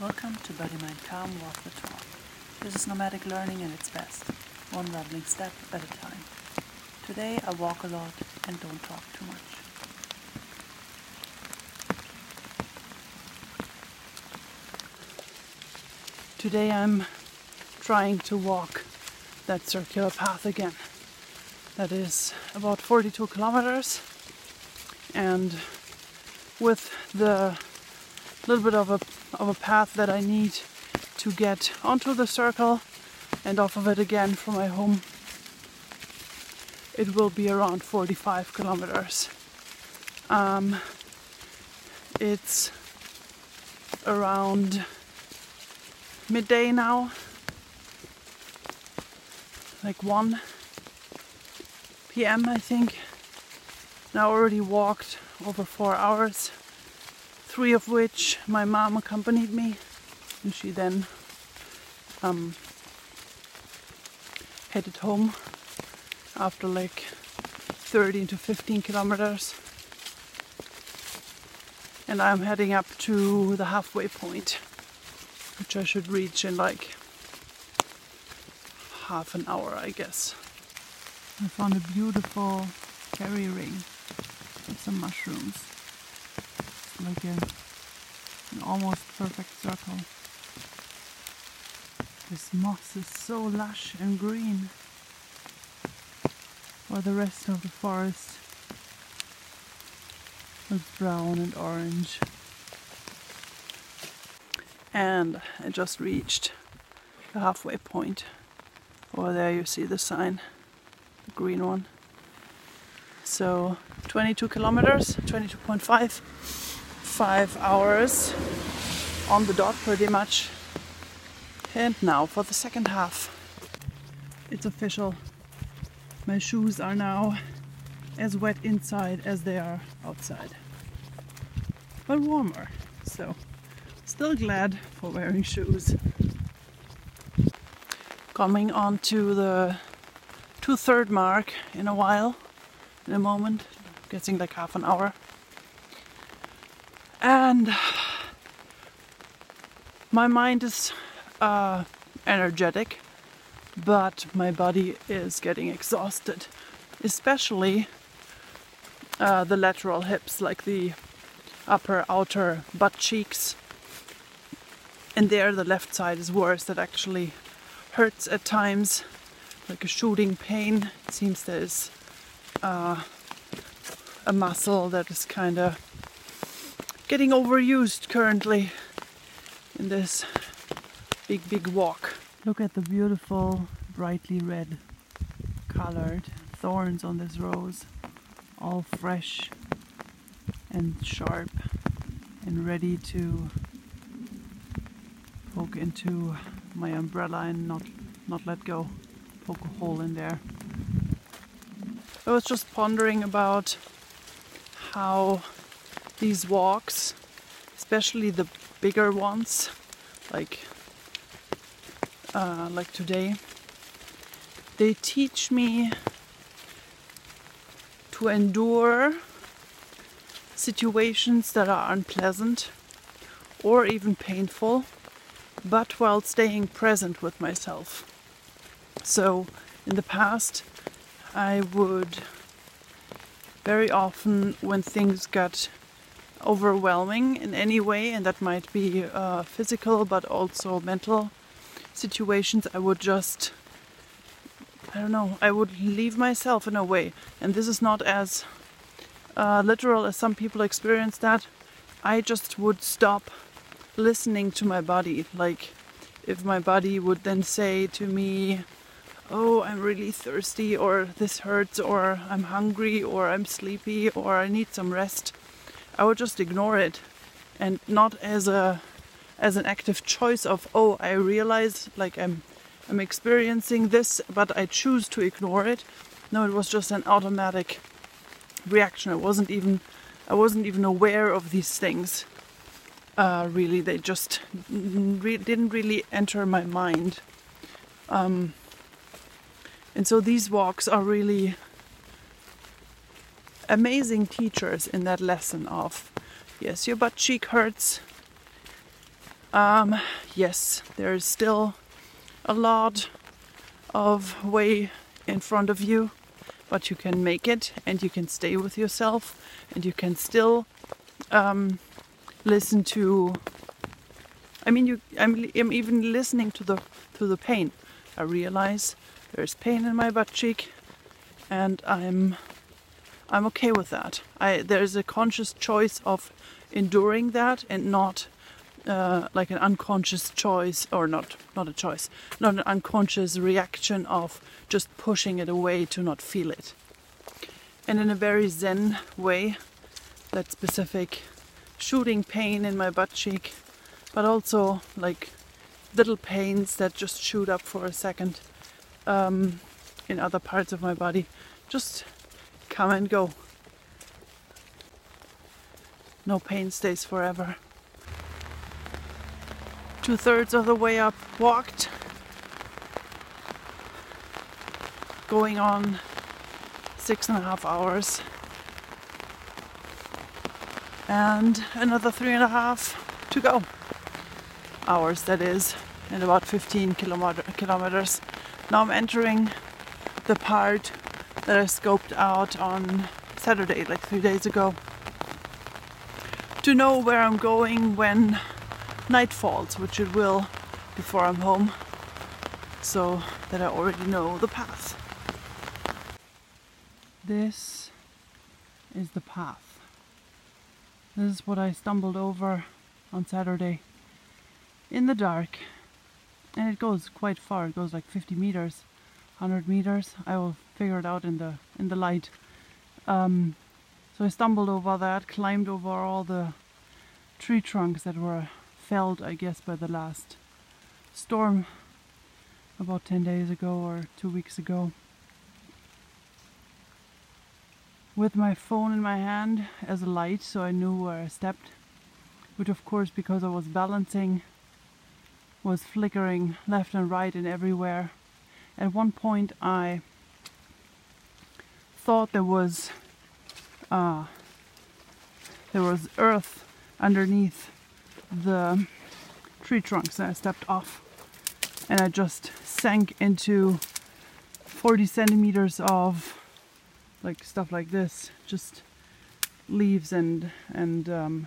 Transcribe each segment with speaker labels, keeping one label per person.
Speaker 1: Welcome to Body Mind Calm Walk the Talk. This is nomadic learning at its best, one rambling step at a time. Today I walk a lot and don't talk too much. Today I'm trying to walk that circular path again. That is about 42 kilometers and with the little bit of a of a path that I need to get onto the circle and off of it again from my home. It will be around 45 kilometers. Um, it's around midday now, like 1 p.m. I think. And I already walked over four hours three of which my mom accompanied me, and she then um, headed home after like 13 to 15 kilometers. And I'm heading up to the halfway point, which I should reach in like half an hour, I guess. I found a beautiful fairy ring with some mushrooms like an almost perfect circle. This moss is so lush and green, while the rest of the forest is brown and orange. And I just reached the halfway point. Over there you see the sign, the green one. So 22 kilometers, 22.5 five hours on the dot pretty much. And now for the second half. It's official. My shoes are now as wet inside as they are outside. But warmer, so still glad for wearing shoes. Coming on to the two-third mark in a while, in a moment, getting like half an hour and my mind is uh, energetic, but my body is getting exhausted, especially uh, the lateral hips, like the upper outer butt cheeks. And there, the left side is worse. That actually hurts at times, like a shooting pain. It seems there's uh, a muscle that is kind of getting overused currently in this big, big walk. Look at the beautiful, brightly red colored thorns on this rose, all fresh and sharp and ready to poke into my umbrella and not, not let go, poke a hole in there. I was just pondering about how these walks, especially the bigger ones, like uh, like today, they teach me to endure situations that are unpleasant or even painful, but while staying present with myself. So, in the past, I would very often, when things got overwhelming in any way, and that might be uh, physical but also mental situations, I would just, I don't know, I would leave myself in a way. And this is not as uh, literal as some people experience that. I just would stop listening to my body. Like, if my body would then say to me, Oh, I'm really thirsty, or this hurts, or I'm hungry, or I'm sleepy, or I need some rest I would just ignore it and not as a as an active choice of oh I realize like I'm I'm experiencing this but I choose to ignore it. No, it was just an automatic reaction. I wasn't even I wasn't even aware of these things. Uh, really, they just re- didn't really enter my mind. Um, and so these walks are really amazing teachers in that lesson of yes, your butt cheek hurts, Um, yes, there's still a lot of way in front of you, but you can make it and you can stay with yourself and you can still um, listen to. I mean, you. I'm, I'm even listening to the to the pain. I realize there's pain in my butt cheek, and I'm I'm okay with that. I there's a conscious choice of enduring that and not uh, like an unconscious choice or not not a choice not an unconscious reaction of just pushing it away to not feel it and in a very zen way that specific shooting pain in my butt cheek but also like little pains that just shoot up for a second um, in other parts of my body just come and go no pain stays forever two thirds of the way up walked. Going on six and a half hours. And another three and a half to go. Hours, that is, and about 15 kilometer, kilometers. Now I'm entering the part that I scoped out on Saturday, like three days ago. To know where I'm going when night falls, which it will before I'm home, so that I already know the path. This is the path. This is what I stumbled over on Saturday in the dark, and it goes quite far. It goes like 50 meters, 100 meters. I will figure it out in the in the light. Um, so I stumbled over that, climbed over all the tree trunks that were felled, I guess, by the last storm about 10 days ago or two weeks ago. With my phone in my hand as a light, so I knew where I stepped, which, of course, because I was balancing, was flickering left and right and everywhere. At one point, I thought there was uh, there was earth underneath the tree trunks and I stepped off. And I just sank into 40 centimeters of like stuff like this just leaves and and um,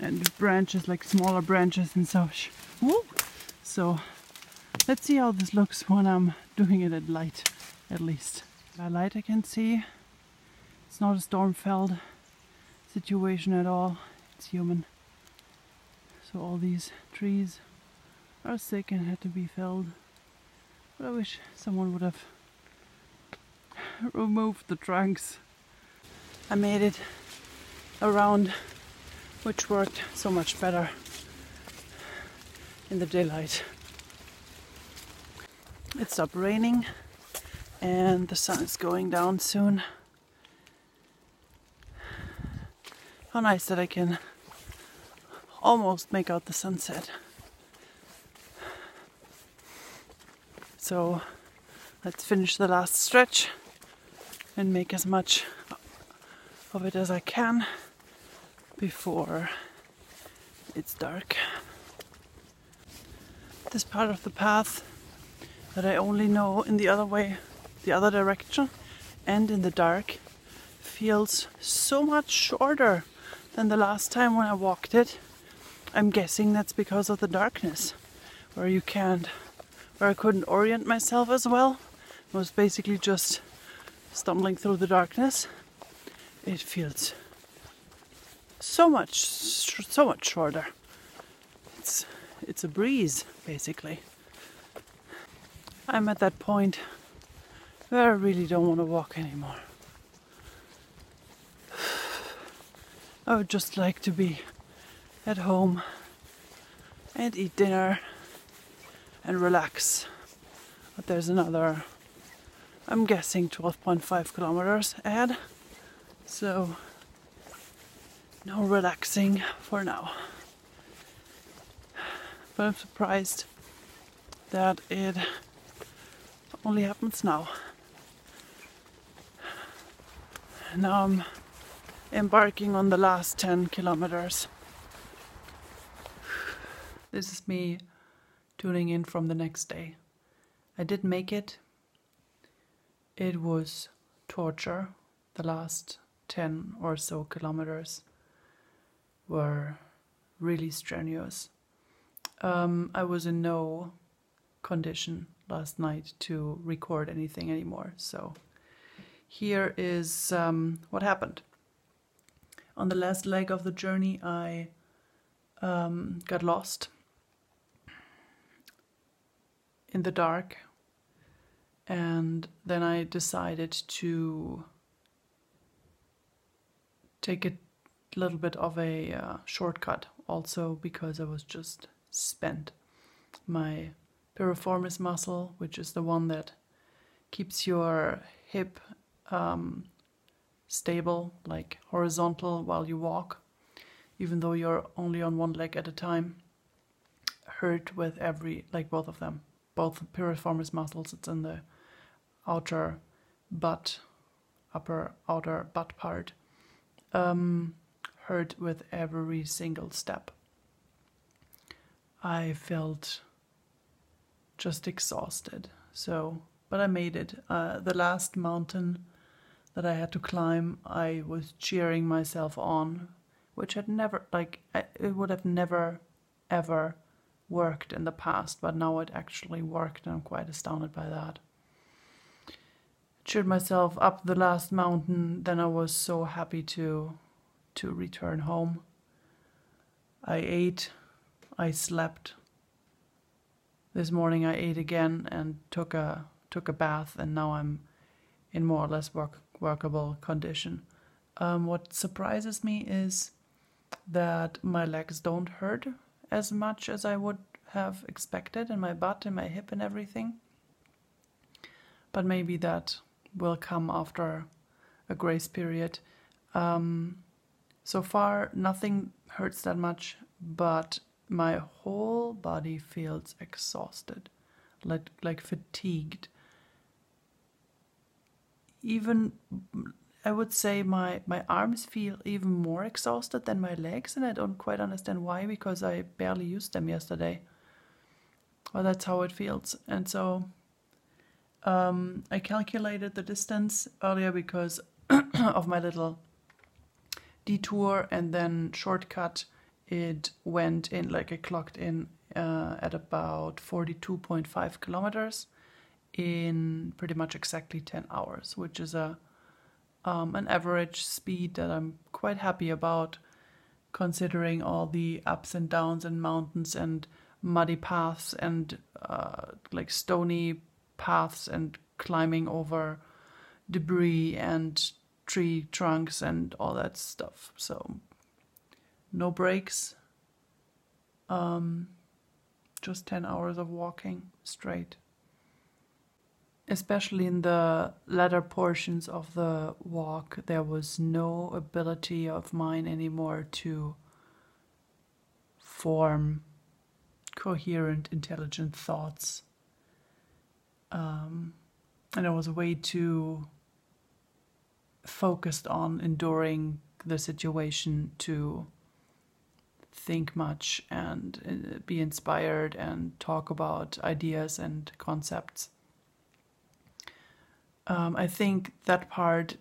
Speaker 1: and branches like smaller branches and such. Woo! so let's see how this looks when I'm doing it at light at least light I can see it's not a storm felled situation at all it's human so all these trees are sick and had to be felled. But I wish someone would have removed the trunks. I made it around, which worked so much better in the daylight. It stopped raining and the sun is going down soon. How nice that I can almost make out the sunset. So let's finish the last stretch and make as much of it as I can before it's dark. This part of the path that I only know in the other way, the other direction, and in the dark feels so much shorter than the last time when I walked it. I'm guessing that's because of the darkness, where you can't, where I couldn't orient myself as well. I was basically just stumbling through the darkness. It feels so much, so much shorter. It's, it's a breeze, basically. I'm at that point I really don't want to walk anymore. I would just like to be at home and eat dinner and relax. But there's another, I'm guessing 12.5 kilometers ahead. So, no relaxing for now. But I'm surprised that it only happens now. Now I'm embarking on the last 10 kilometers. this is me tuning in from the next day. I did make it. It was torture. The last 10 or so kilometers were really strenuous. Um, I was in no condition last night to record anything anymore, so here is um, what happened. On the last leg of the journey, I um, got lost in the dark, and then I decided to take a little bit of a uh, shortcut, also because I was just spent. My piriformis muscle, which is the one that keeps your hip um, stable, like horizontal while you walk, even though you're only on one leg at a time. Hurt with every, like both of them, both piriformis muscles. It's in the outer butt, upper outer butt part. Um, hurt with every single step. I felt just exhausted. So, but I made it. Uh, the last mountain that I had to climb, I was cheering myself on, which had never, like, it would have never, ever worked in the past, but now it actually worked, and I'm quite astounded by that. Cheered myself up the last mountain, then I was so happy to to return home. I ate, I slept. This morning I ate again and took a took a bath, and now I'm in more or less work, workable condition. Um, what surprises me is that my legs don't hurt as much as I would have expected, and my butt and my hip and everything. But maybe that will come after a grace period. Um, so far, nothing hurts that much, but my whole body feels exhausted, like like fatigued. Even I would say my my arms feel even more exhausted than my legs, and I don't quite understand why because I barely used them yesterday. Well, that's how it feels, and so um, I calculated the distance earlier because of my little detour and then shortcut it went in like it clocked in uh, at about 42.5 kilometers in pretty much exactly 10 hours which is a um, an average speed that i'm quite happy about considering all the ups and downs and mountains and muddy paths and uh, like stony paths and climbing over debris and tree trunks and all that stuff. So no breaks. Um, just 10 hours of walking straight. Especially in the latter portions of the walk, there was no ability of mine anymore to form coherent, intelligent thoughts. Um, and I was way too focused on enduring the situation to think much and uh, be inspired and talk about ideas and concepts. Um, I think that part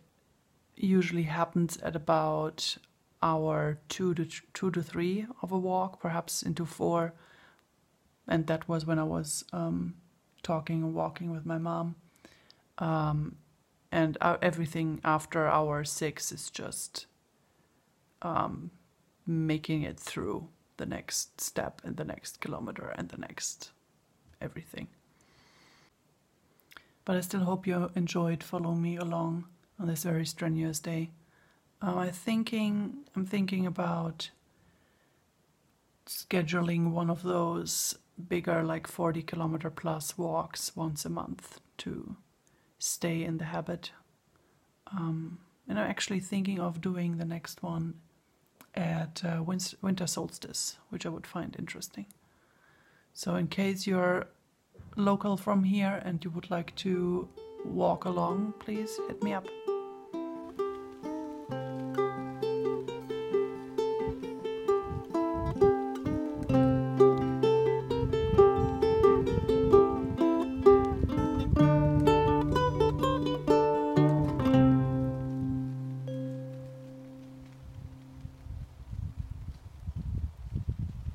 Speaker 1: usually happens at about hour two to two to three of a walk, perhaps into four, and that was when I was um, talking and walking with my mom. Um, and uh, everything after hour six is just um, making it through the next step and the next kilometer and the next everything. But I still hope you enjoyed following me along on this very strenuous day. Um, I'm thinking I'm thinking about scheduling one of those bigger, like 40 kilometer plus walks once a month to stay in the habit. Um, and I'm actually thinking of doing the next one at uh, winter solstice, which I would find interesting. So, in case you're local from here and you would like to walk along, please hit me up.